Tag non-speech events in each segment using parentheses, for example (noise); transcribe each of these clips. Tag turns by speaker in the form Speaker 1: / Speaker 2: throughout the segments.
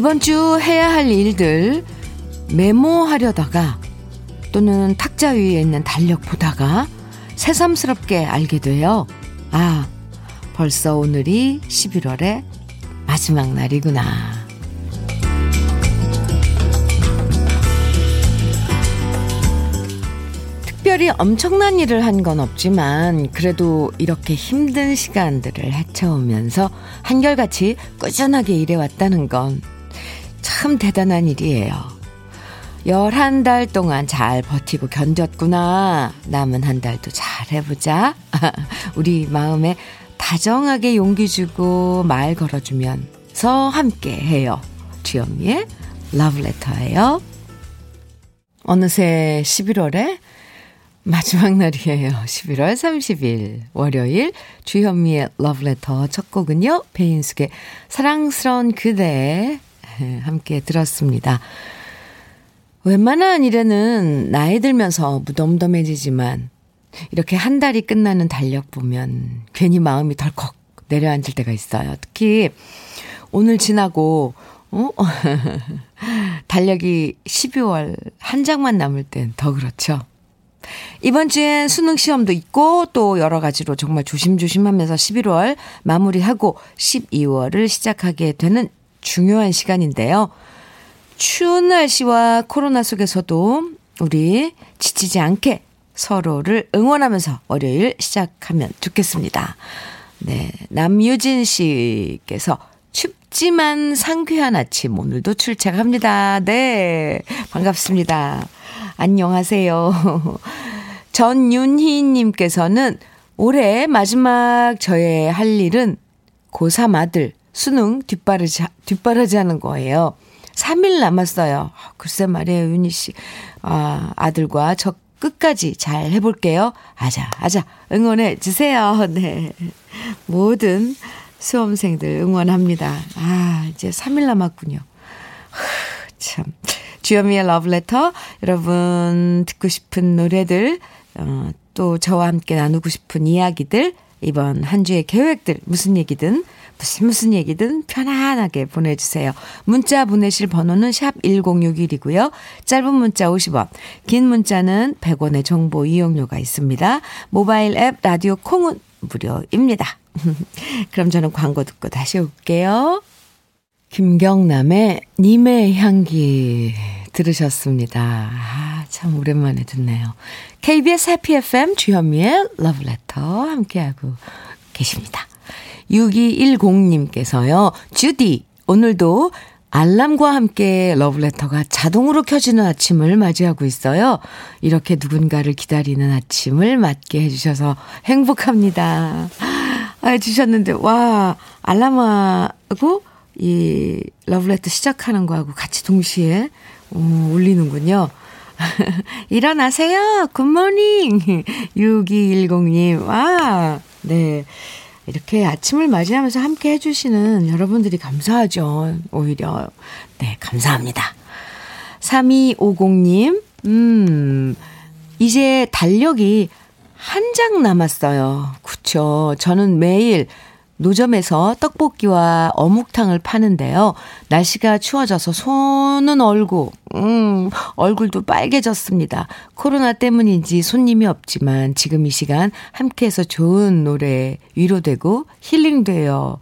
Speaker 1: 이번 주 해야 할 일들 메모하려다가 또는 탁자 위에 있는 달력 보다가 새삼스럽게 알게 돼요. 아, 벌써 오늘이 11월의 마지막 날이구나. 특별히 엄청난 일을 한 건 없지만 그래도 이렇게 힘든 시간들을 헤쳐오면서 한결같이 꾸준하게 일해왔다는 건 참 대단한 일이에요. 11달 동안 잘 버티고 견뎠구나. 남은 한 달도 잘 해보자. (laughs) 우리 마음에 다정하게 용기 주고 말 걸어주면서 함께 해요. 주현미의 러브레터예요. 어느새 11월에 마지막 날이에요. (laughs) 11월 30일 월요일 주현미의 러브레터 첫 곡은요. 배인숙의 사랑스러운 그대 함께 들었습니다. 웬만한 일에는 나이 들면서 무덤덤해지지만 이렇게 한 달이 끝나는 달력 보면 괜히 마음이 덜컥 내려앉을 때가 있어요. 특히 오늘 지나고 어? (laughs) 달력이 12월 한 장만 남을 땐 더 그렇죠. 이번 주엔 수능 시험도 있고 또 여러 가지로 정말 조심조심하면서 11월 마무리하고 12월을 시작하게 되는 중요한 시간인데요. 추운 날씨와 코로나 속에서도 우리 지치지 않게 서로를 응원하면서 월요일 시작하면 좋겠습니다. 네. 남유진 씨께서 춥지만 상쾌한 아침 오늘도 출첵합니다. 네. 반갑습니다. 안녕하세요. (laughs) 전윤희 님께서는 올해 마지막 저의 할 일은 고3 아들 수능 뒷바라지, 뒷바라지 하는 거예요. 3일 남았어요. 글쎄 말이에요, 윤희 씨. 아, 아들과 저 끝까지 잘 해볼게요. 아자, 아자, 응원해 주세요. (laughs) 네. 모든 수험생들 응원합니다. 아, 이제 3일 남았군요. 참. 주현미의 러브레터. 여러분, 듣고 싶은 노래들, 어, 또 저와 함께 나누고 싶은 이야기들, 이번 한 주의 계획들, 무슨 얘기든 무슨 무슨 얘기든 편안하게 보내주세요. 문자 보내실 번호는 샵 1061이고요. 짧은 문자 50원, 긴 문자는 100원의 정보 이용료가 있습니다. 모바일 앱 라디오 콩은 무료입니다. (laughs) 그럼 저는 광고 듣고 다시 올게요. 김경남의 님의 향기 들으셨습니다. 아, 참 오랜만에 듣네요. KBS 해피 FM 주현미의 러브레터 함께하고 계십니다. 6210님께서요. 주디, 오늘도 알람과 함께 러브레터가 자동으로 켜지는 아침을 맞이하고 있어요. 이렇게 누군가를 기다리는 아침을 맞게 해주셔서 행복합니다. 아, 주셨는데, 와, 알람하고 이 러브레터 시작하는 거하고 같이 동시에 오, 울리는군요. (laughs) 일어나세요. 굿모닝. 6210님. (laughs) 와, 네. 이렇게 아침을 맞이하면서 함께 해주시는 여러분들이 감사하죠. 오히려. 네, 감사합니다. 3250님, 음, 이제 달력이 한 장 남았어요. 그쵸. 저는 매일 노점에서 떡볶이와 어묵탕을 파는데요. 날씨가 추워져서 손은 얼고, 음, 얼굴도 빨개졌습니다. 코로나 때문인지 손님이 없지만 지금 이 시간 함께해서 좋은 노래 위로되고 힐링돼요.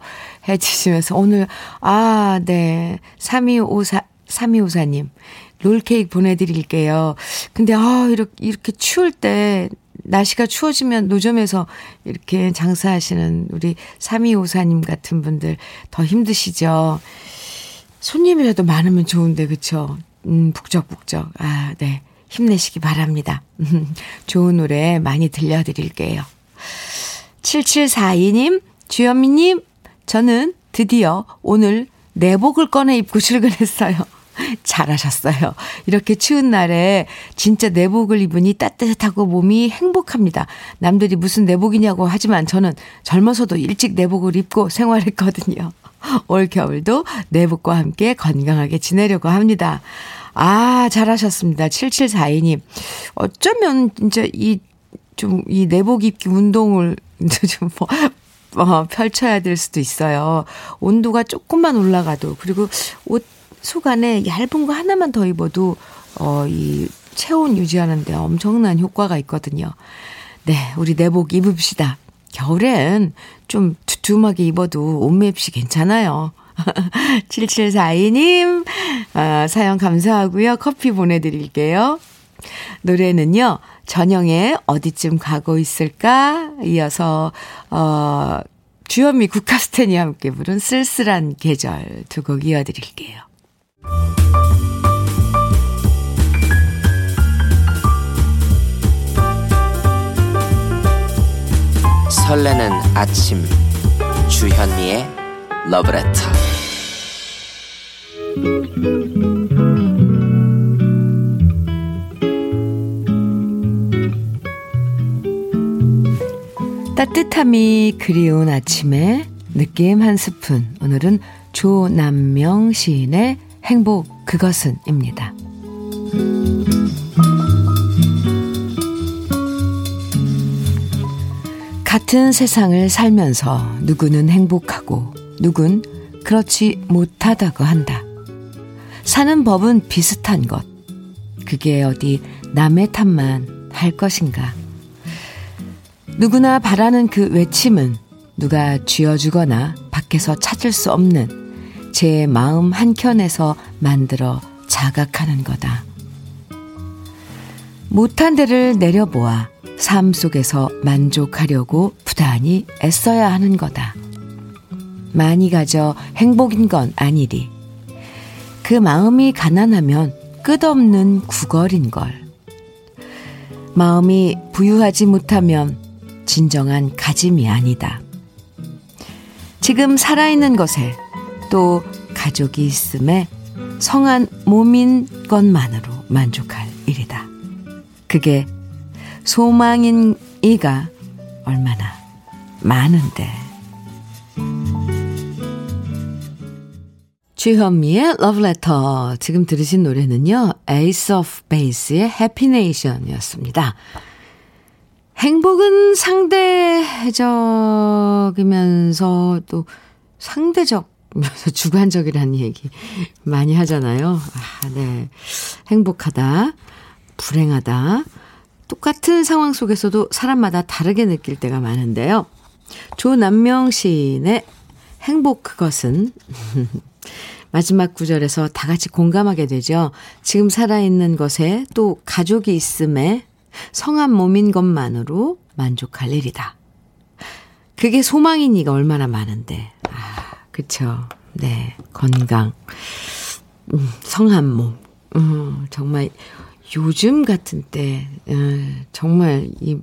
Speaker 1: 해주시면서 오늘, 아, 네. 3254, 3254님. 롤케이크 보내드릴게요. 근데, 아, 이렇게, 이렇게 추울 때 날씨가 추워지면 노점에서 이렇게 장사하시는 우리 3254님 같은 분들 더 힘드시죠? 손님이라도 많으면 좋은데, 그쵸? 음, 북적북적. 아, 네. 힘내시기 바랍니다. (laughs) 좋은 노래 많이 들려드릴게요. 7742님, 주현미님, 저는 드디어 오늘 내복을 꺼내 입고 출근했어요. (laughs) 잘하셨어요. 이렇게 추운 날에 진짜 내복을 입으니 따뜻하고 몸이 행복합니다. 남들이 무슨 내복이냐고 하지만 저는 젊어서도 일찍 내복을 입고 생활했거든요. (laughs) 올 겨울도 내복과 함께 건강하게 지내려고 합니다. 아, 잘하셨습니다. 7742님. 어쩌면 이제 이, 좀, 이 내복 입기 운동을 (laughs) 좀 뭐, 어, 펼쳐야 될 수도 있어요. 온도가 조금만 올라가도, 그리고 옷 속 안에 얇은 거 하나만 더 입어도, 어, 이 체온 유지하는데 엄청난 효과가 있거든요. 네, 우리 내복 입읍시다. 겨울엔 좀 두툼하게 입어도 옷맵시 괜찮아요. (laughs) 7742님, 아, 사연 감사하고요. 커피 보내드릴게요. 노래는요, 전영의 어디쯤 가고 있을까? 이어서, 어, 주현미 국카스텐이 함께 부른 쓸쓸한 계절 두 곡 이어드릴게요.
Speaker 2: 설레는 아침 주현미의 러브레터
Speaker 1: 따뜻함이 그리운 아침에 느낌 한 스푼. 오늘은 조남명 시인의 행복 그것은입니다. 같은 세상을 살면서 누구는 행복하고 누군 그렇지 못하다고 한다. 사는 법은 비슷한 것. 그게 어디 남의 탓만 할 것인가. 누구나 바라는 그 외침은 누가 쥐어주거나 밖에서 찾을 수 없는 제 마음 한켠에서 만들어 자각하는 거다. 못한 데를 내려보아 삶 속에서 만족하려고 부단히 애써야 하는 거다. 많이 가져 행복인 건 아니리. 그 마음이 가난하면 끝없는 구걸인 걸. 마음이 부유하지 못하면 진정한 가짐이 아니다. 지금 살아있는 것에 또 가족이 있음에 성한 몸인 것만으로 만족할 일이다. 그게 소망인 이가 얼마나 많은데. 주현미의 러브레터. 지금 들으신 노래는요, of Base의 Happy Nation이었습니다. 행복은 상대적이면서 또 상대적이면서 주관적이라는 얘기 많이 하잖아요. 아, 네. 행복하다, 불행하다. 똑같은 상황 속에서도 사람마다 다르게 느낄 때가 많은데요. 조남명 시인의 행복 그것은 (laughs) 마지막 구절에서 다 같이 공감하게 되죠. 지금 살아있는 것에 또 가족이 있음에 성한 몸인 것만으로 만족할 일이다. 그게 소망인 이가 얼마나 많은데. 아, 그쵸. 네. 건강. 음, 성한 몸. 음, 정말 요즘 같은 때, 음, 정말 이,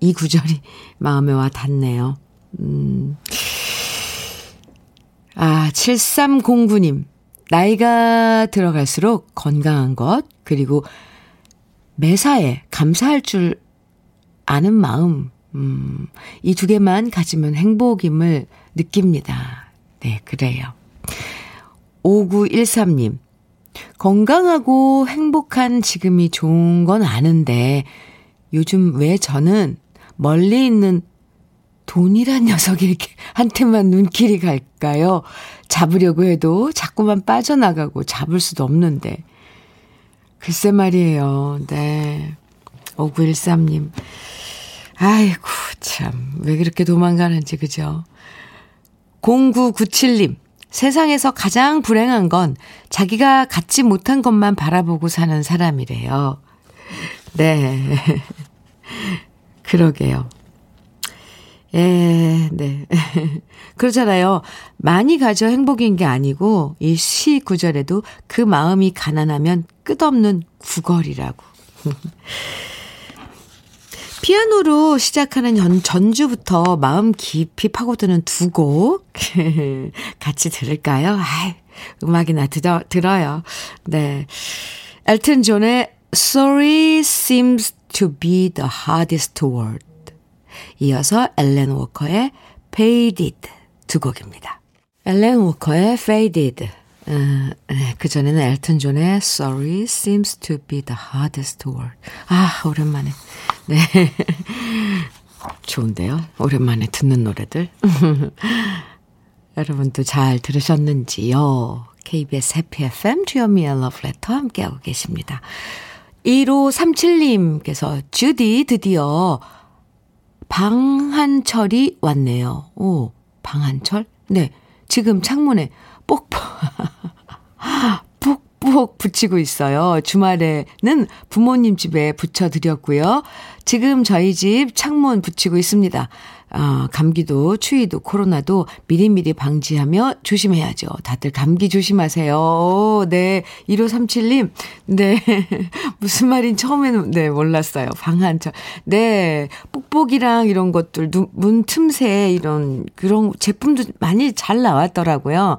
Speaker 1: 이 구절이 (laughs) 마음에 와 닿네요. 음. 아, 7309님. 나이가 들어갈수록 건강한 것, 그리고 매사에 감사할 줄 아는 마음, 음, 이 두 개만 가지면 행복임을 느낍니다. 네, 그래요. 5913님. 건강하고 행복한 지금이 좋은 건 아는데 요즘 왜 저는 멀리 있는 돈이란 녀석이 렇게 (laughs) 한테만 눈길이 갈까요? 잡으려고 해도 자꾸만 빠져나가고 잡을 수도 없는데. 글쎄 말이에요. 네. 5913님. 아이고, 참. 왜 그렇게 도망가는지, 그죠? 0997님. 세상에서 가장 불행한 건 자기가 갖지 못한 것만 바라보고 사는 사람이래요. 네. (laughs) 그러게요. 예, 네. (laughs) 그렇잖아요. 많이 가져 행복인 게 아니고, 이 시 구절에도 그 마음이 가난하면 끝없는 구걸이라고. (laughs) 피아노로 시작하는 전, 전주부터 마음 깊이 파고드는 두 곡 (laughs) 같이 들을까요? 아 음악이나 들어, 들어요. 네. 엘튼 존의 Sorry seems to be the hardest word. 이어서 엘렌 워커의 Faded 두 곡입니다. 엘렌 워커의 Faded. 어, 네, 그 전에는 엘튼 존의 Sorry seems to be the hardest word. 아, 오랜만에. 네. 좋은데요? 오랜만에 듣는 노래들. (laughs) 여러분도 잘 들으셨는지요? KBS 해피 FM 주현미의 러브레터 함께하고 계십니다. 1537님께서 주디 드디어 방한철이 왔네요. 오, 방한철? 네. 지금 창문에 뽁뽁, (laughs) 뽁뽁 붙이고 있어요. 주말에는 부모님 집에 붙여드렸고요. 지금 저희 집 창문 붙이고 있습니다. 아, 감기도, 추위도, 코로나도 미리미리 방지하며 조심해야죠. 다들 감기 조심하세요. 네. 1537님. 네. (laughs) 무슨 말인 처음에는, 네, 몰랐어요. 방한철. 네. 뽁뽁이랑 이런 것들, 문 틈새 이런, 그런 제품도 많이 잘 나왔더라고요.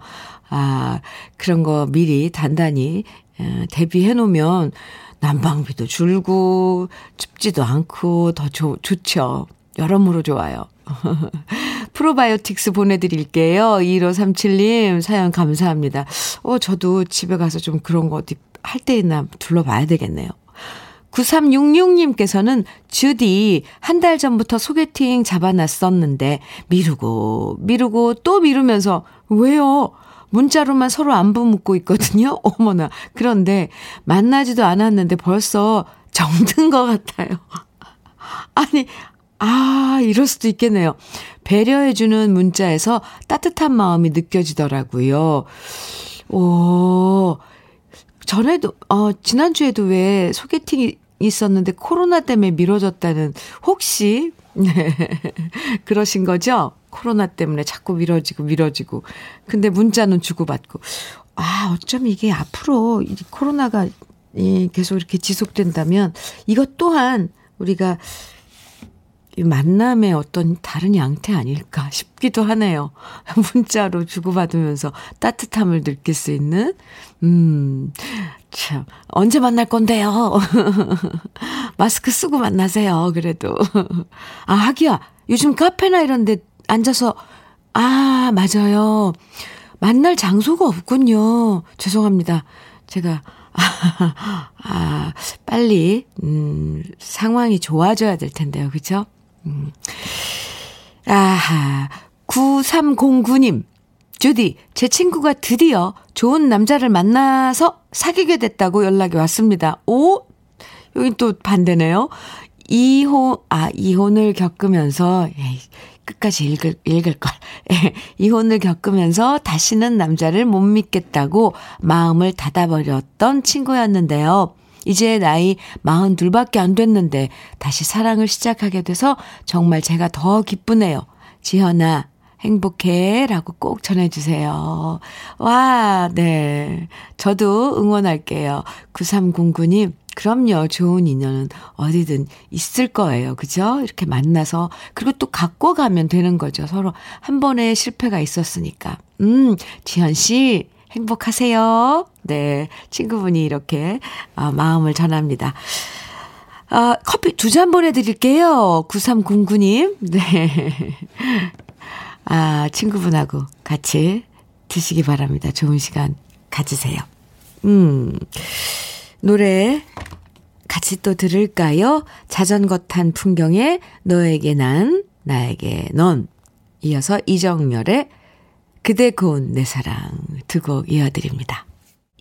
Speaker 1: 아, 그런 거 미리 단단히 어, 대비해 놓으면 난방비도 줄고 춥지도 않고 더 좋, 좋죠. 여러모로 좋아요. (laughs) 프로바이오틱스 보내드릴게요. 1537님 사연 감사합니다. 어, 저도 집에 가서 좀 그런 거 어디 할 때 있나 둘러봐야 되겠네요. 9366님께서는 주디 한 달 전부터 소개팅 잡아놨었는데 미루고 미루고 또 미루면서 왜요? 문자로만 서로 안부 묻고 있거든요. (laughs) 어머나. 그런데 만나지도 않았는데 벌써 정든 것 같아요. (laughs) 아니, 아, 이럴 수도 있겠네요. 배려해주는 문자에서 따뜻한 마음이 느껴지더라고요. 오, 전에도, 어, 지난주에도 왜 소개팅이 있었는데 코로나 때문에 미뤄졌다는, 혹시, 네, (laughs) 그러신 거죠? 코로나 때문에 자꾸 미뤄지고 미뤄지고. 근데 문자는 주고받고. 아, 어쩜 이게 앞으로 이 코로나가 계속 이렇게 지속된다면 이것 또한 우리가 만남의 어떤 다른 양태 아닐까 싶기도 하네요. (laughs) 문자로 주고받으면서 따뜻함을 느낄 수 있는, 음, 참, 언제 만날 건데요? (laughs) 마스크 쓰고 만나세요, 그래도. (laughs) 아, 하기야, 요즘 카페나 이런 데 앉아서, 아, 맞아요. 만날 장소가 없군요. 죄송합니다. 제가, 아, 아, 빨리, 음, 상황이 좋아져야 될 텐데요. 그죠? 음. 아하, 9309님. 주디, 제 친구가 드디어 좋은 남자를 만나서 사귀게 됐다고 연락이 왔습니다. 오? 여긴 또 반대네요. 이혼, 아, 이혼을 겪으면서, 에이, 끝까지 읽을, 읽을 걸. (laughs) 이혼을 겪으면서 다시는 남자를 못 믿겠다고 마음을 닫아버렸던 친구였는데요. 이제 나이 42밖에 안 됐는데 다시 사랑을 시작하게 돼서 정말 제가 더 기쁘네요. 지현아, 행복해. 라고 꼭 전해주세요. 와, 네. 저도 응원할게요. 9309님, 그럼요. 좋은 인연은 어디든 있을 거예요. 그죠? 이렇게 만나서, 그리고 또 갖고 가면 되는 거죠. 서로 한 번의 실패가 있었으니까. 음, 지현씨, 행복하세요. 네. 친구분이 이렇게 아, 마음을 전합니다. 아, 커피 두 잔 보내드릴게요. 9309님. 네. 아, 친구분하고 같이 드시기 바랍니다. 좋은 시간 가지세요. 음, 노래 같이 또 들을까요? 자전거 탄 풍경에 너에게 난, 나에게 넌. 이어서 이정열의 그대 고운 내 사랑 두 곡 이어드립니다.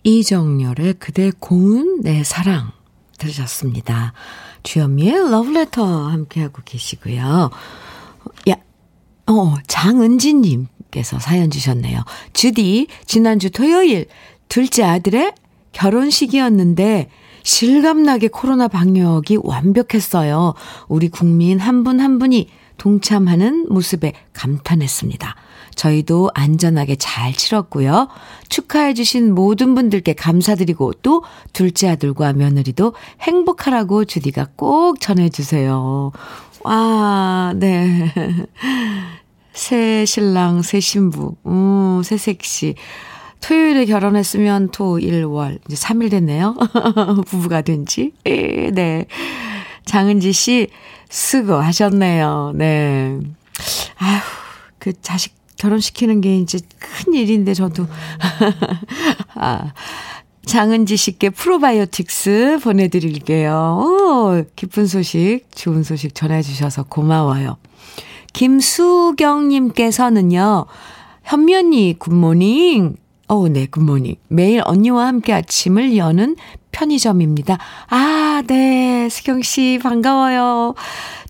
Speaker 1: 이정열의 그대 고운 내 사랑 들으셨습니다. 주현미의 러브레터 함께하고 계시고요. 야, 어, 장은지님께서 사연 주셨네요. 주디, 지난주 토요일 둘째 아들의 결혼식이었는데 실감나게 코로나 방역이 완벽했어요. 우리 국민 한 분한 한 분이 동참하는 모습에 감탄했습니다. 저희도 안전하게 잘 치렀고요. 축하해주신 모든 분들께 감사드리고 또 둘째 아들과 며느리도 행복하라고 주디가 꼭 전해주세요. 와, 네. (laughs) 새 신랑, 새 신부, 음, 새 섹시. 토요일에 결혼했으면 토, 일, 월. 이제 3일 됐네요. (laughs) 부부가 된 지. 네. 장은지 씨, 수고하셨네요. 네. 아휴, 그 자식 결혼시키는 게 이제 큰 일인데 저도 (laughs) 아 장은지 씨께 프로바이오틱스 보내드릴게요. 오, 기쁜 소식, 좋은 소식 전해주셔서 고마워요. 김수경님께서는요, 현미 언니 good morning. 어, 네, good morning. 매일 언니와 함께 아침을 여는 편의점입니다. 아, 네, 수경씨, 반가워요.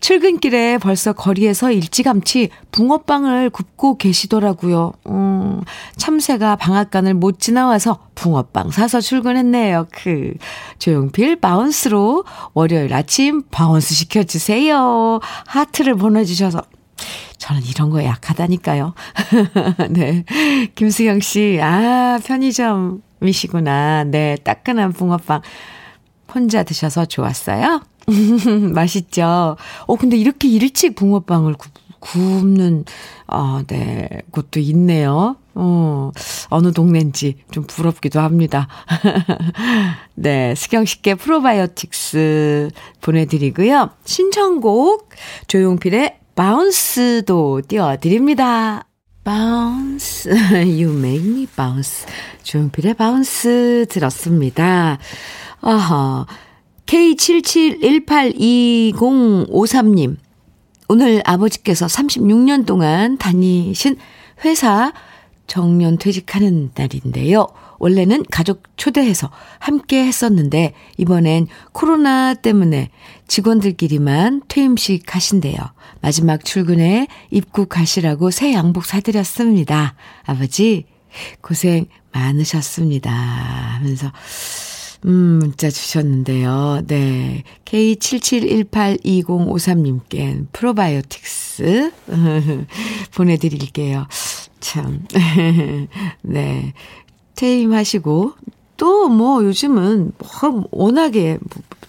Speaker 1: 출근길에 벌써 거리에서 일찌감치 붕어빵을 굽고 계시더라고요. 음, 참새가 방앗간을 못 지나와서 붕어빵 사서 출근했네요. 그, 조용필 Bounce로 월요일 아침 bounce 시켜주세요. 하트를 보내주셔서 저는 이런 거에 약하다니까요. (laughs) 네. 김수경 씨, 아, 편의점 이시구나. 네, 따끈한 붕어빵. 혼자 드셔서 좋았어요? (laughs) 맛있죠? 어, 근데 이렇게 일찍 붕어빵을 구, 굽는, 어, 네, 곳도 있네요. 어, 어느 동네인지 좀 부럽기도 합니다. (laughs) 네, 수경 씨께 프로바이오틱스 보내드리고요. 신청곡 조용필의 Bounce도 띄워드립니다. Bounce, (laughs) you make me bounce. 조용필의 Bounce 들었습니다. 아하, K77182053님. 오늘 아버지께서 36년 동안 다니신 회사 정년 퇴직하는 날인데요. 원래는 가족 초대해서 함께 했었는데 이번엔 코로나 때문에 직원들끼리만 퇴임식 하신대요. 마지막 출근에 입국하시라고 새 양복 사드렸습니다. 아버지 고생 많으셨습니다. 하면서 음, 문자 주셨는데요. 네. K77182053님께 프로바이오틱스 (laughs) 보내드릴게요. 참. (laughs) 네. 퇴임하시고, 또 뭐 요즘은 뭐 워낙에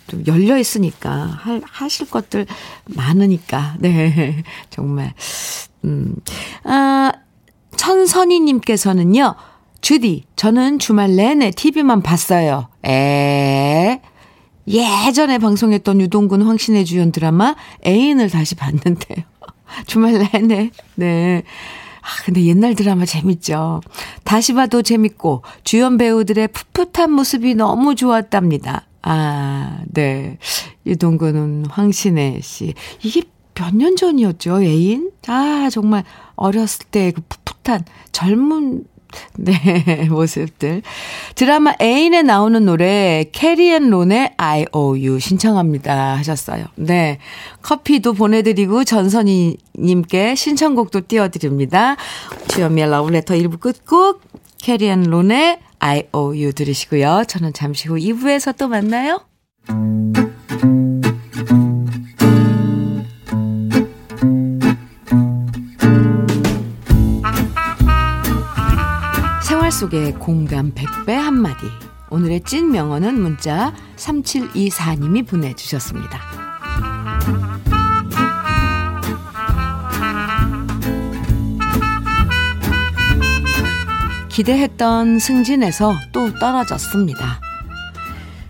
Speaker 1: 좀 열려 있으니까 할, 하실 것들 많으니까. 네. (laughs) 정말. 음. 아, 천선희님께서는요, 주디, 저는 주말 내내 TV만 봤어요. 에 예전에 방송했던 유동근 황신의 주연 드라마 애인을 다시 봤는데요. (laughs) 주말 내내. 네. 아, 근데 옛날 드라마 재밌죠. 다시 봐도 재밌고, 주연 배우들의 풋풋한 모습이 너무 좋았답니다. 아, 네. 유동근 황신혜 씨. 이게 몇 년 전이었죠, 애인? 아, 정말 어렸을 때 그 풋풋한 젊은 (laughs) 네, 모습들. 드라마 애인에 나오는 노래 캐리 앤 론의 I O U 신청합니다 하셨어요. 네. 커피도 보내드리고 전선희 님께 신청곡도 띄워드립니다. 주현미의 러브레터 1부 끝곡 캐리 앤 론의 I O U 들으시고요. 저는 잠시 후 2부에서 또 만나요. 속의 공감 100배 한마디. 오늘의 찐 명언은 문자 3724님이 보내주셨습니다. 기대했던 승진에서 또 떨어졌습니다.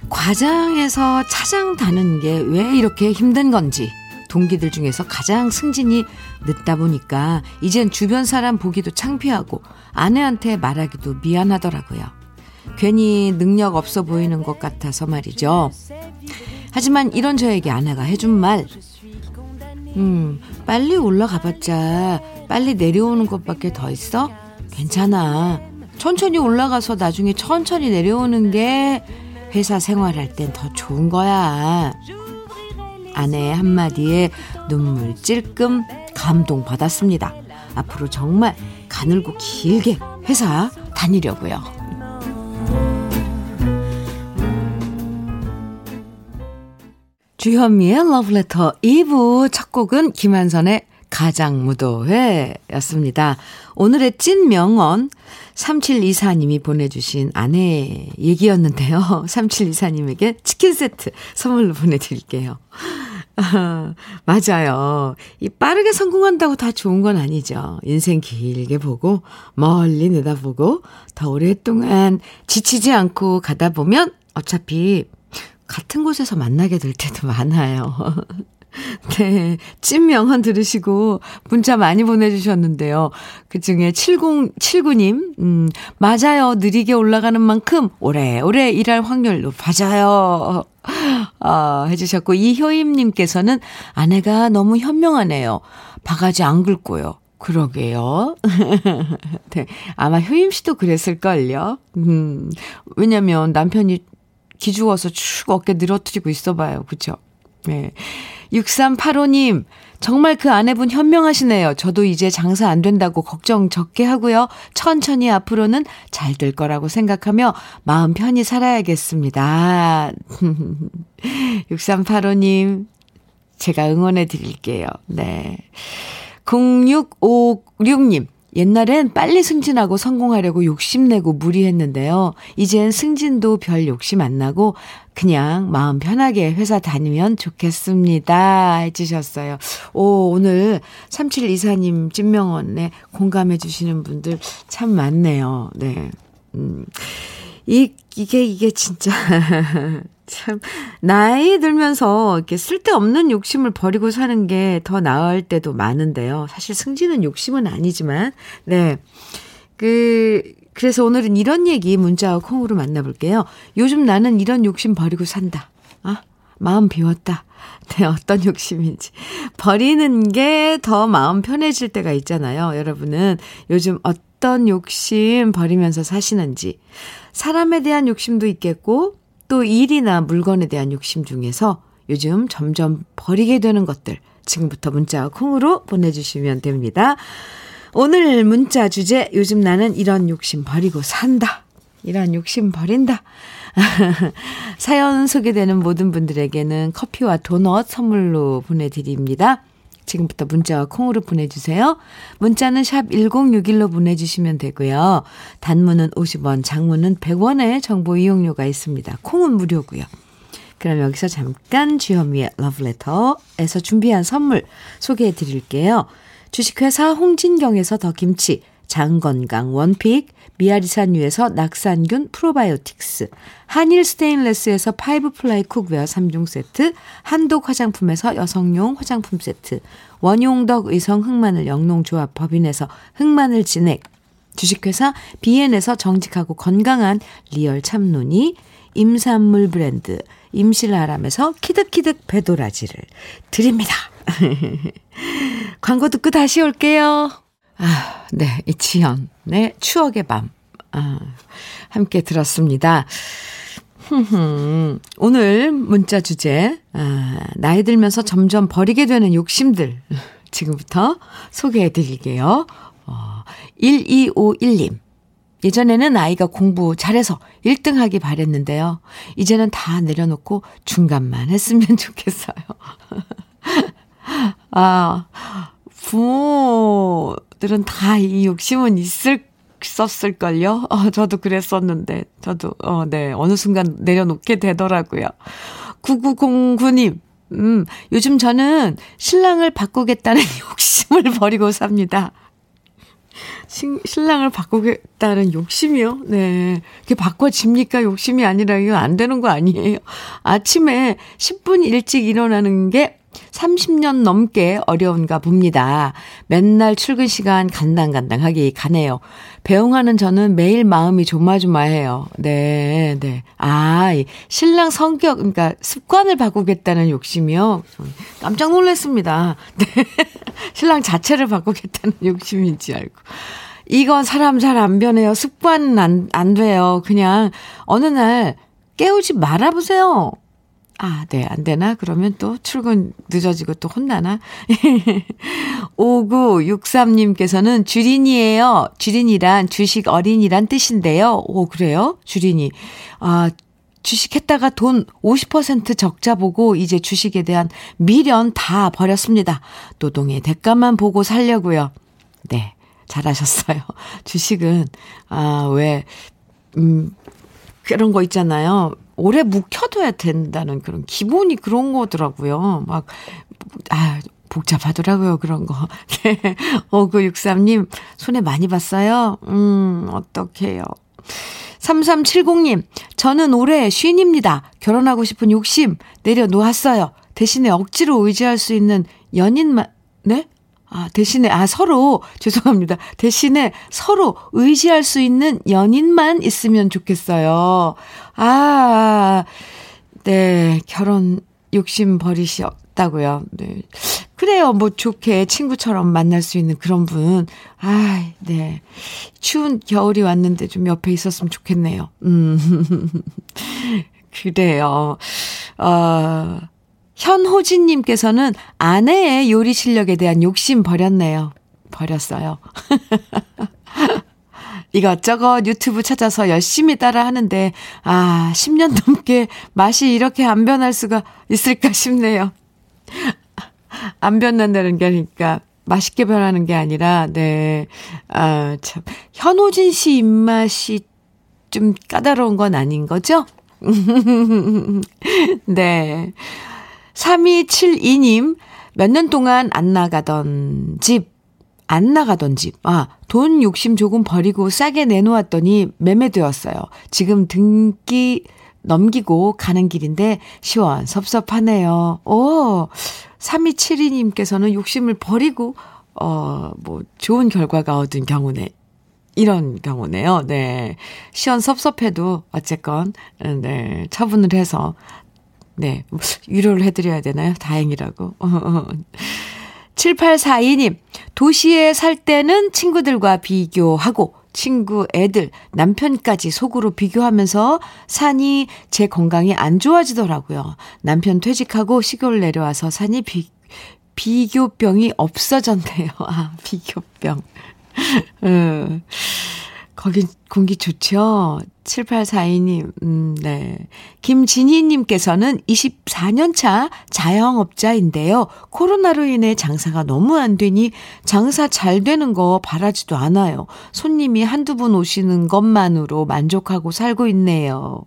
Speaker 1: 과장에서 차장 다는 게 왜 이렇게 힘든 건지 동기들 중에서 가장 승진이 늦다 보니까 이젠 주변 사람 보기도 창피하고 아내한테 말하기도 미안하더라고요. 괜히 능력 없어 보이는 것 같아서 말이죠. 하지만 이런 저에게 아내가 해준 말, 음, 빨리 올라가봤자 빨리 내려오는 것밖에 더 있어? 괜찮아. 천천히 올라가서 나중에 천천히 내려오는 게 회사 생활할 땐 더 좋은 거야. 아내의 한마디에 눈물 찔끔 감동받았습니다. 앞으로 정말 가늘고 길게 회사 다니려고요. 주현미의 러브레터 2부 첫 곡은 김한선의 가장무도회였습니다. 오늘의 찐 명언 3724님이 보내주신 아내 얘기였는데요. (laughs) 3724님에게 치킨 세트 선물로 보내드릴게요. 아, (laughs) 맞아요. 이 빠르게 성공한다고 다 좋은 건 아니죠. 인생 길게 보고 멀리 내다보고 더 오랫동안 지치지 않고 가다 보면 어차피 같은 곳에서 만나게 될 때도 많아요. (laughs) (laughs) 네. 찐 명언 들으시고 문자 많이 보내주셨는데요. 그 중에 7079님, 음, 맞아요. 느리게 올라가는 만큼 오래오래 일할 확률 높아져요. (laughs) 아, 해주셨고, 이효임님께서는 아내가 너무 현명하네요. 바가지 안 긁고요. 그러게요. (laughs) 네. 아마 효임 씨도 그랬을걸요. 음, 왜냐면 남편이 기죽어서 쭉 어깨 늘어뜨리고 있어 봐요. 그쵸? 네. 6385님, 정말 그 아내분 현명하시네요. 저도 이제 장사 안 된다고 걱정 적게 하고요. 천천히 앞으로는 잘 될 거라고 생각하며 마음 편히 살아야겠습니다. (laughs) 6385님, 제가 응원해 드릴게요. 네. 0656님, 옛날엔 빨리 승진하고 성공하려고 욕심내고 무리했는데요. 이젠 승진도 별 욕심 안 나고 그냥 마음 편하게 회사 다니면 좋겠습니다. 해주셨어요. 오, 오늘 3724님 찐명원에 공감해 주시는 분들 참 많네요. 네. 음. 이, 이게, 이게 진짜. (laughs) 참, 나이 들면서 이렇게 쓸데없는 욕심을 버리고 사는 게 더 나을 때도 많은데요. 사실 승진은 욕심은 아니지만, 네. 그, 그래서 오늘은 이런 얘기 문자와 콩으로 만나볼게요. 요즘 나는 이런 욕심 버리고 산다. 아, 마음 비웠다. 네, 어떤 (laughs) 욕심인지. 버리는 게 더 마음 편해질 때가 있잖아요. 여러분은 요즘 어떤 욕심 버리면서 사시는지. 사람에 대한 욕심도 있겠고, 또 일이나 물건에 대한 욕심 중에서 요즘 점점 버리게 되는 것들 지금부터 문자 콩으로 보내주시면 됩니다. 오늘 문자 주제 요즘 나는 이런 욕심 버리고 산다. 이런 욕심 버린다. (laughs) 사연 소개되는 모든 분들에게는 커피와 도넛 선물로 보내드립니다. 지금부터 문자와 콩으로 보내주세요. 문자는 샵 1061로 보내주시면 되고요. 단문은 50원, 장문은 100원의 정보 이용료가 있습니다. 콩은 무료고요. 그럼 여기서 잠깐 주현미의 러브레터에서 준비한 선물 소개해 드릴게요. 주식회사 홍진경에서 더 김치, 장건강 one pick, 미아리산유에서 낙산균 프로바이오틱스, 한일 스테인레스에서 five ply cookware 3종 세트, 한독 화장품에서 여성용 화장품 세트, 원용덕 의성 흑마늘 영농조합 법인에서 흑마늘 진액, 주식회사 비엔에서 정직하고 건강한 real 참눈이, 임산물 브랜드 임실아람에서 키득키득 배도라지를 드립니다. (laughs) 광고 듣고 다시 올게요. 아, 네, 이치현, 네, 추억의 밤. 아, 함께 들었습니다. (laughs) 오늘 문자 주제, 아, 나이 들면서 점점 버리게 되는 욕심들. (laughs) 지금부터 소개해 드릴게요. 어, 1251님. 예전에는 아이가 공부 잘해서 1등 하기 바랬는데요. 이제는 다 내려놓고 중간만 했으면 (laughs) 좋겠어요. 아, 부모 들은 다 이 욕심은 있을, 있었을걸요? 어, 저도 그랬었는데, 저도, 어, 네, 어느 순간 내려놓게 되더라고요. 9909님, 음, 요즘 저는 신랑을 바꾸겠다는 (laughs) 욕심을 버리고 삽니다. 신, 신랑을 바꾸겠다는 욕심이요? 네. 그게 바꿔집니까? 욕심이 아니라 이거 안 되는 거 아니에요? 아침에 10분 일찍 일어나는 게 30년 넘게 어려운가 봅니다. 맨날 출근 시간 간당간당하게 가네요. 배웅하는 저는 매일 마음이 조마조마해요. 네, 네. 아, 신랑 성격, 그러니까 습관을 바꾸겠다는 욕심이요. 깜짝 놀랐습니다. 네. (laughs) 신랑 자체를 바꾸겠다는 욕심인지 알고. 이건 사람 잘 안 변해요. 습관은 안, 안 돼요. 그냥 어느 날 깨우지 말아보세요. 아, 네, 안 되나? 그러면 또 출근 늦어지고 또 혼나나? (laughs) 5963님께서는 주린이에요. 주린이란 주식 어린이란 뜻인데요. 오, 그래요? 주린이. 아, 주식했다가 돈 50% 적자 보고 이제 주식에 대한 미련 다 버렸습니다. 노동의 대가만 보고 살려고요. 네, 잘하셨어요. (laughs) 주식은, 아, 왜, 음, 그런 거 있잖아요. 오래 묵혀둬야 된다는 그런 기본이 그런 거더라고요. 막, 아, 복잡하더라고요, 그런 거. (laughs) 네. 5963님, 손에 많이 봤어요? 음, 어떡해요. 3370님, 저는 올해 쉰입니다. 결혼하고 싶은 욕심 내려놓았어요. 대신에 억지로 의지할 수 있는 연인 만, 네? 아, 대신에, 아, 서로, (laughs) 죄송합니다. 대신에 서로 의지할 수 있는 연인만 있으면 좋겠어요. 아, 네, 결혼 욕심 버리셨다고요. 네. 그래요. 뭐 좋게 친구처럼 만날 수 있는 그런 분. 아, 네. 추운 겨울이 왔는데 좀 옆에 있었으면 좋겠네요. 음. (laughs) 그래요. 어, 현호진님께서는 아내의 요리 실력에 대한 욕심 버렸네요. 버렸어요. (laughs) 이것저것 유튜브 찾아서 열심히 따라 하는데, 아, 10년 넘게 맛이 이렇게 안 변할 수가 있을까 싶네요. (laughs) 안 변난다는 게 아니까, 맛있게 변하는 게 아니라, 네. 아, 참. 현호진 씨 입맛이 좀 까다로운 건 아닌 거죠? (laughs) 네. 3272님, 몇 년 동안 안 나가던 집, 안 나가던 집, 아, 돈 욕심 조금 버리고 싸게 내놓았더니 매매되었어요. 지금 등기 넘기고 가는 길인데 시원 섭섭하네요. 오, 3272님께서는 욕심을 버리고, 어, 뭐, 좋은 결과가 얻은 경우네. 이런 경우네요. 네. 시원 섭섭해도 어쨌건, 네. 처분을 해서, 네. 위로를 해드려야 되나요? 다행이라고. (laughs) 7842님, 도시에 살 때는 친구들과 비교하고, 친구, 애들, 남편까지 속으로 비교하면서 산이 제 건강이 안 좋아지더라고요. 남편 퇴직하고 시골 내려와서 산이 비, 비교병이 없어졌네요. (laughs) 아, 비교병. 음, (laughs) 거기 공기 좋죠? 7842님, 음, 네. 김진희님께서는 24년차 자영업자인데요. 코로나로 인해 장사가 너무 안 되니 장사 잘 되는 거 바라지도 않아요. 손님이 한두 분 오시는 것만으로 만족하고 살고 있네요.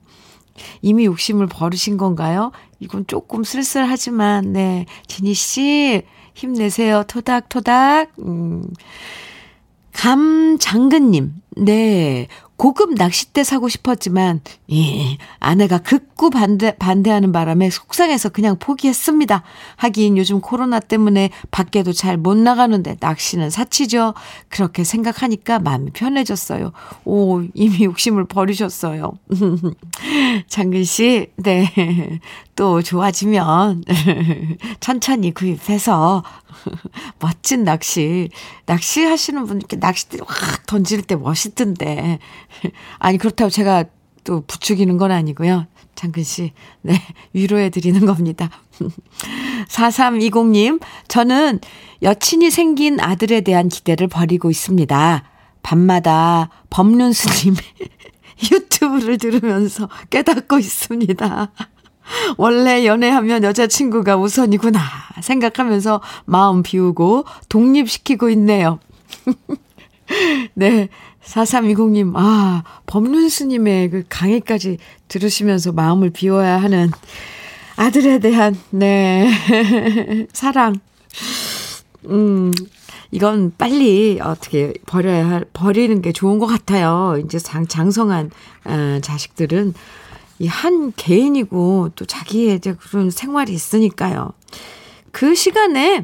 Speaker 1: 이미 욕심을 버리신 건가요? 이건 조금 쓸쓸하지만, 네. 진희씨, 힘내세요. 토닥토닥. 음. 감장근님, 네. 고급 낚싯대 사고 싶었지만, 예, 아내가 극구 반대, 반대하는 바람에 속상해서 그냥 포기했습니다. 하긴 요즘 코로나 때문에 밖에도 잘 못 나가는데 낚시는 사치죠. 그렇게 생각하니까 마음이 편해졌어요. 오, 이미 욕심을 버리셨어요. (laughs) 장근씨, 네. 또 좋아지면 (laughs) 천천히 구입해서 (laughs) 멋진 낚시, 낚시 하시는 분 이렇게 낚싯대 확 던질 때 멋있던데. 아니, 그렇다고 제가 또 부추기는 건 아니고요. 장근 씨, 네, 위로해 드리는 겁니다. (laughs) 4320님, 저는 여친이 생긴 아들에 대한 기대를 버리고 있습니다. 밤마다 법륜 스님 유튜브를 들으면서 깨닫고 있습니다. 원래 연애하면 여자친구가 우선이구나 생각하면서 마음 비우고 독립시키고 있네요. (laughs) 네. 4320님, 아, 법륜 스님의 그 강의까지 들으시면서 마음을 비워야 하는 아들에 대한, 네, (laughs) 사랑. 음, 이건 빨리 어떻게 버려야, 할, 버리는 게 좋은 것 같아요. 이제 장, 장성한, 어, 자식들은 이 한 개인이고 또 자기의 이제 그런 생활이 있으니까요. 그 시간에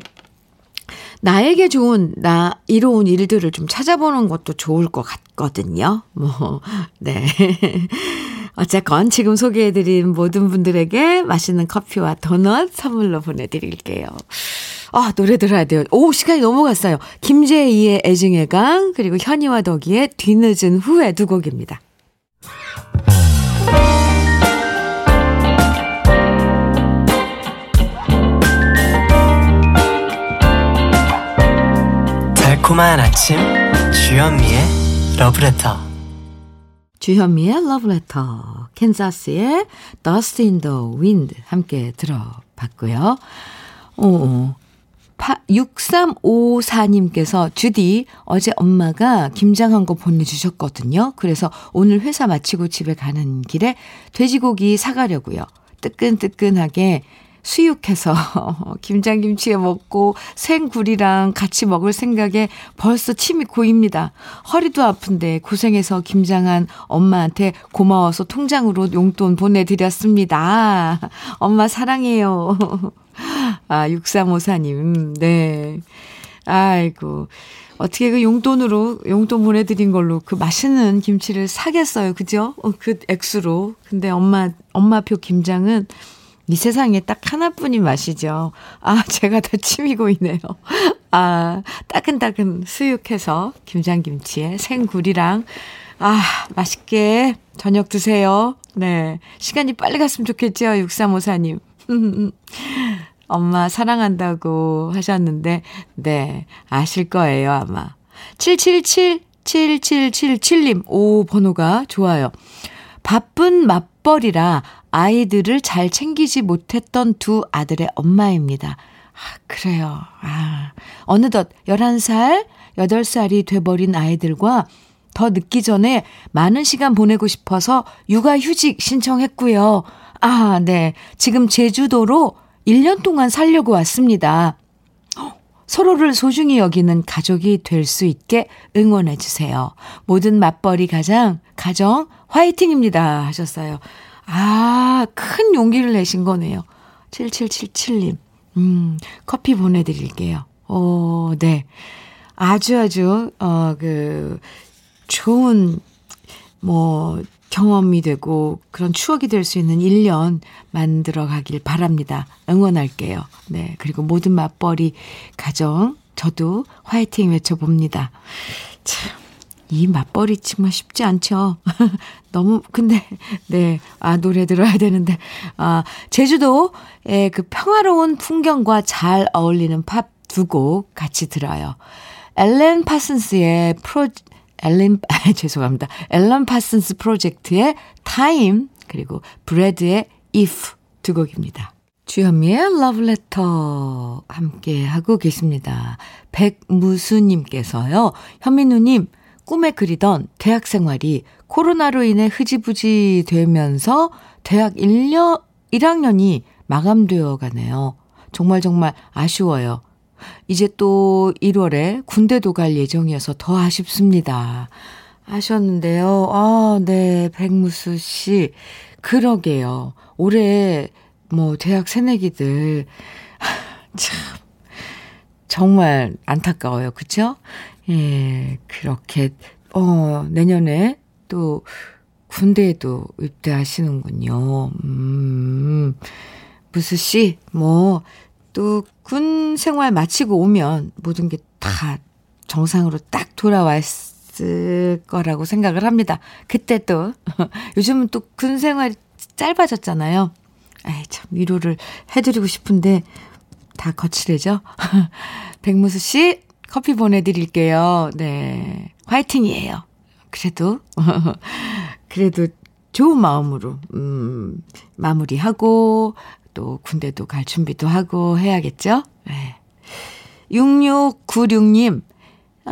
Speaker 1: 나에게 좋은, 나, 이로운 일들을 좀 찾아보는 것도 좋을 것 같거든요. 뭐, 네. (laughs) 어쨌건 지금 소개해드린 모든 분들에게 맛있는 커피와 도넛 선물로 보내드릴게요. 아, 노래 들어야 돼요. 오, 시간이 넘어갔어요. 김재희의 애증의 강, 그리고 현이와 덕이의 뒤늦은 후에 두 곡입니다.
Speaker 2: 달콤한 아침 주현미의 러브레터
Speaker 1: 주현미의 러브레터 캔자스의 Dust in the Wind 함께 들어봤고요. 오, 6354님께서 주디 어제 엄마가 김장한 거 보내주셨거든요. 그래서 오늘 회사 마치고 집에 가는 길에 돼지고기 사가려고요. 뜨끈뜨끈하게 수육해서 (laughs) 김장김치에 먹고 생굴이랑 같이 먹을 생각에 벌써 침이 고입니다. 허리도 아픈데 고생해서 김장한 엄마한테 고마워서 통장으로 용돈 보내드렸습니다. 엄마 사랑해요. (laughs) 아, 6354님, 네. 아이고. 어떻게 그 용돈으로, 용돈 보내드린 걸로 그 맛있는 김치를 사겠어요. 그죠? 어, 그 액수로. 근데 엄마, 엄마표 김장은 이 세상에 딱 하나뿐인 맛이죠. 아, 제가 다 침이 고이네요. 아, 따끈따끈 수육해서 김장김치에 생굴이랑 아, 맛있게 저녁 드세요. 네. 시간이 빨리 갔으면 좋겠죠. 6354님. (laughs) 엄마 사랑한다고 하셨는데, 네. 아실 거예요, 아마. 777 7777님, 오, 번호가 좋아요. 바쁜 맞벌이라 아이들을 잘 챙기지 못했던 두 아들의 엄마입니다. 아, 그래요. 아, 어느덧 11살, 8살이 돼버린 아이들과 더 늦기 전에 많은 시간 보내고 싶어서 육아휴직 신청했고요. 아, 네. 지금 제주도로 1년 동안 살려고 왔습니다. 서로를 소중히 여기는 가족이 될 수 있게 응원해 주세요. 모든 맞벌이 가장, 가정 화이팅입니다. 하셨어요. 아, 큰 용기를 내신 거네요. 7777님. 음, 커피 보내드릴게요. 오, 네. 아주 아주, 어, 그, 좋은, 뭐, 경험이 되고 그런 추억이 될 수 있는 1년 만들어 가길 바랍니다. 응원할게요. 네. 그리고 모든 맞벌이 가정, 저도 화이팅 외쳐봅니다. 참, 이 맞벌이 정말 쉽지 않죠. (laughs) 너무, 근데, 네. 아, 노래 들어야 되는데. 아, 제주도의 그 평화로운 풍경과 잘 어울리는 팝 두 곡 같이 들어요. 엘렌 파슨스의 프로, 엘렌, (laughs) 아, 죄송합니다. 앨런 파슨스 프로젝트의 Time, 그리고 브레드의 if 두 곡입니다. 주현미의 러브레터 함께 하고 계십니다. 백무수님께서요, 현민우님, 꿈에 그리던 대학 생활이 코로나로 인해 흐지부지 되면서 대학 1년, 1학년이 마감되어 가네요. 정말 정말 아쉬워요. 이제 또 1월에 군대도 갈 예정이어서 더 아쉽습니다. 하셨는데요. 아, 네, 백무수 씨. 그러게요. 올해 뭐 대학 새내기들 (laughs) 참 정말 안타까워요. 그쵸? 예, 그렇게 어, 내년에 또 군대에도 입대하시는군요. 음. 무수 씨, 뭐 또 군 생활 마치고 오면 모든 게 다 정상으로 딱 돌아왔을 거라고 생각을 합니다. 그때 또 (laughs) 요즘은 또 군 생활이 짧아졌잖아요. 에이, 참 위로를 해드리고 싶은데 다 거칠해져. (laughs) 백무수 씨 커피 보내드릴게요. 네, 화이팅이에요. 그래도 (laughs) 그래도 좋은 마음으로 음, 마무리하고 또 군대도 갈 준비도 하고 해야겠죠? 네. 6696님,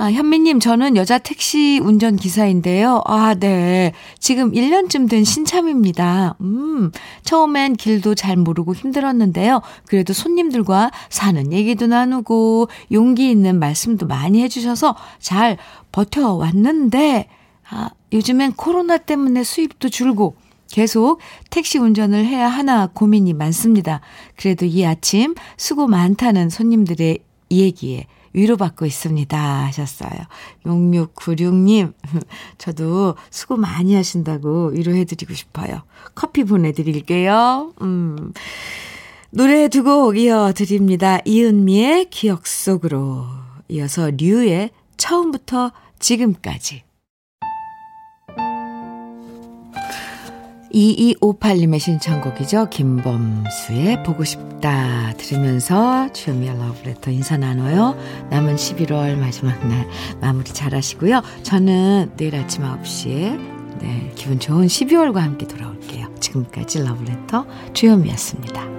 Speaker 1: 아, 현미님, 저는 여자 택시 운전 기사인데요. 아, 네. 지금 1년쯤 된 신참입니다. 음, 처음엔 길도 잘 모르고 힘들었는데요. 그래도 손님들과 사는 얘기도 나누고 용기 있는 말씀도 많이 해주셔서 잘 버텨왔는데, 아, 요즘엔 코로나 때문에 수입도 줄고, 계속 택시 운전을 해야 하나 고민이 많습니다. 그래도 이 아침 수고 많다는 손님들의 얘기에 위로받고 있습니다. 하셨어요. 6696님, (laughs) 저도 수고 많이 하신다고 위로해드리고 싶어요. 커피 보내드릴게요. 음. 노래 두 곡 이어드립니다. 이은미의 기억 속으로 이어서 류의 처음부터 지금까지 2258님의 신청곡이죠. 김범수의 보고 싶다 들으면서 주현미의 러브레터 인사 나눠요. 남은 11월 마지막 날 마무리 잘 하시고요. 저는 내일 아침 9시에 네, 기분 좋은 12월과 함께 돌아올게요. 지금까지 러브레터 주현미였습니다.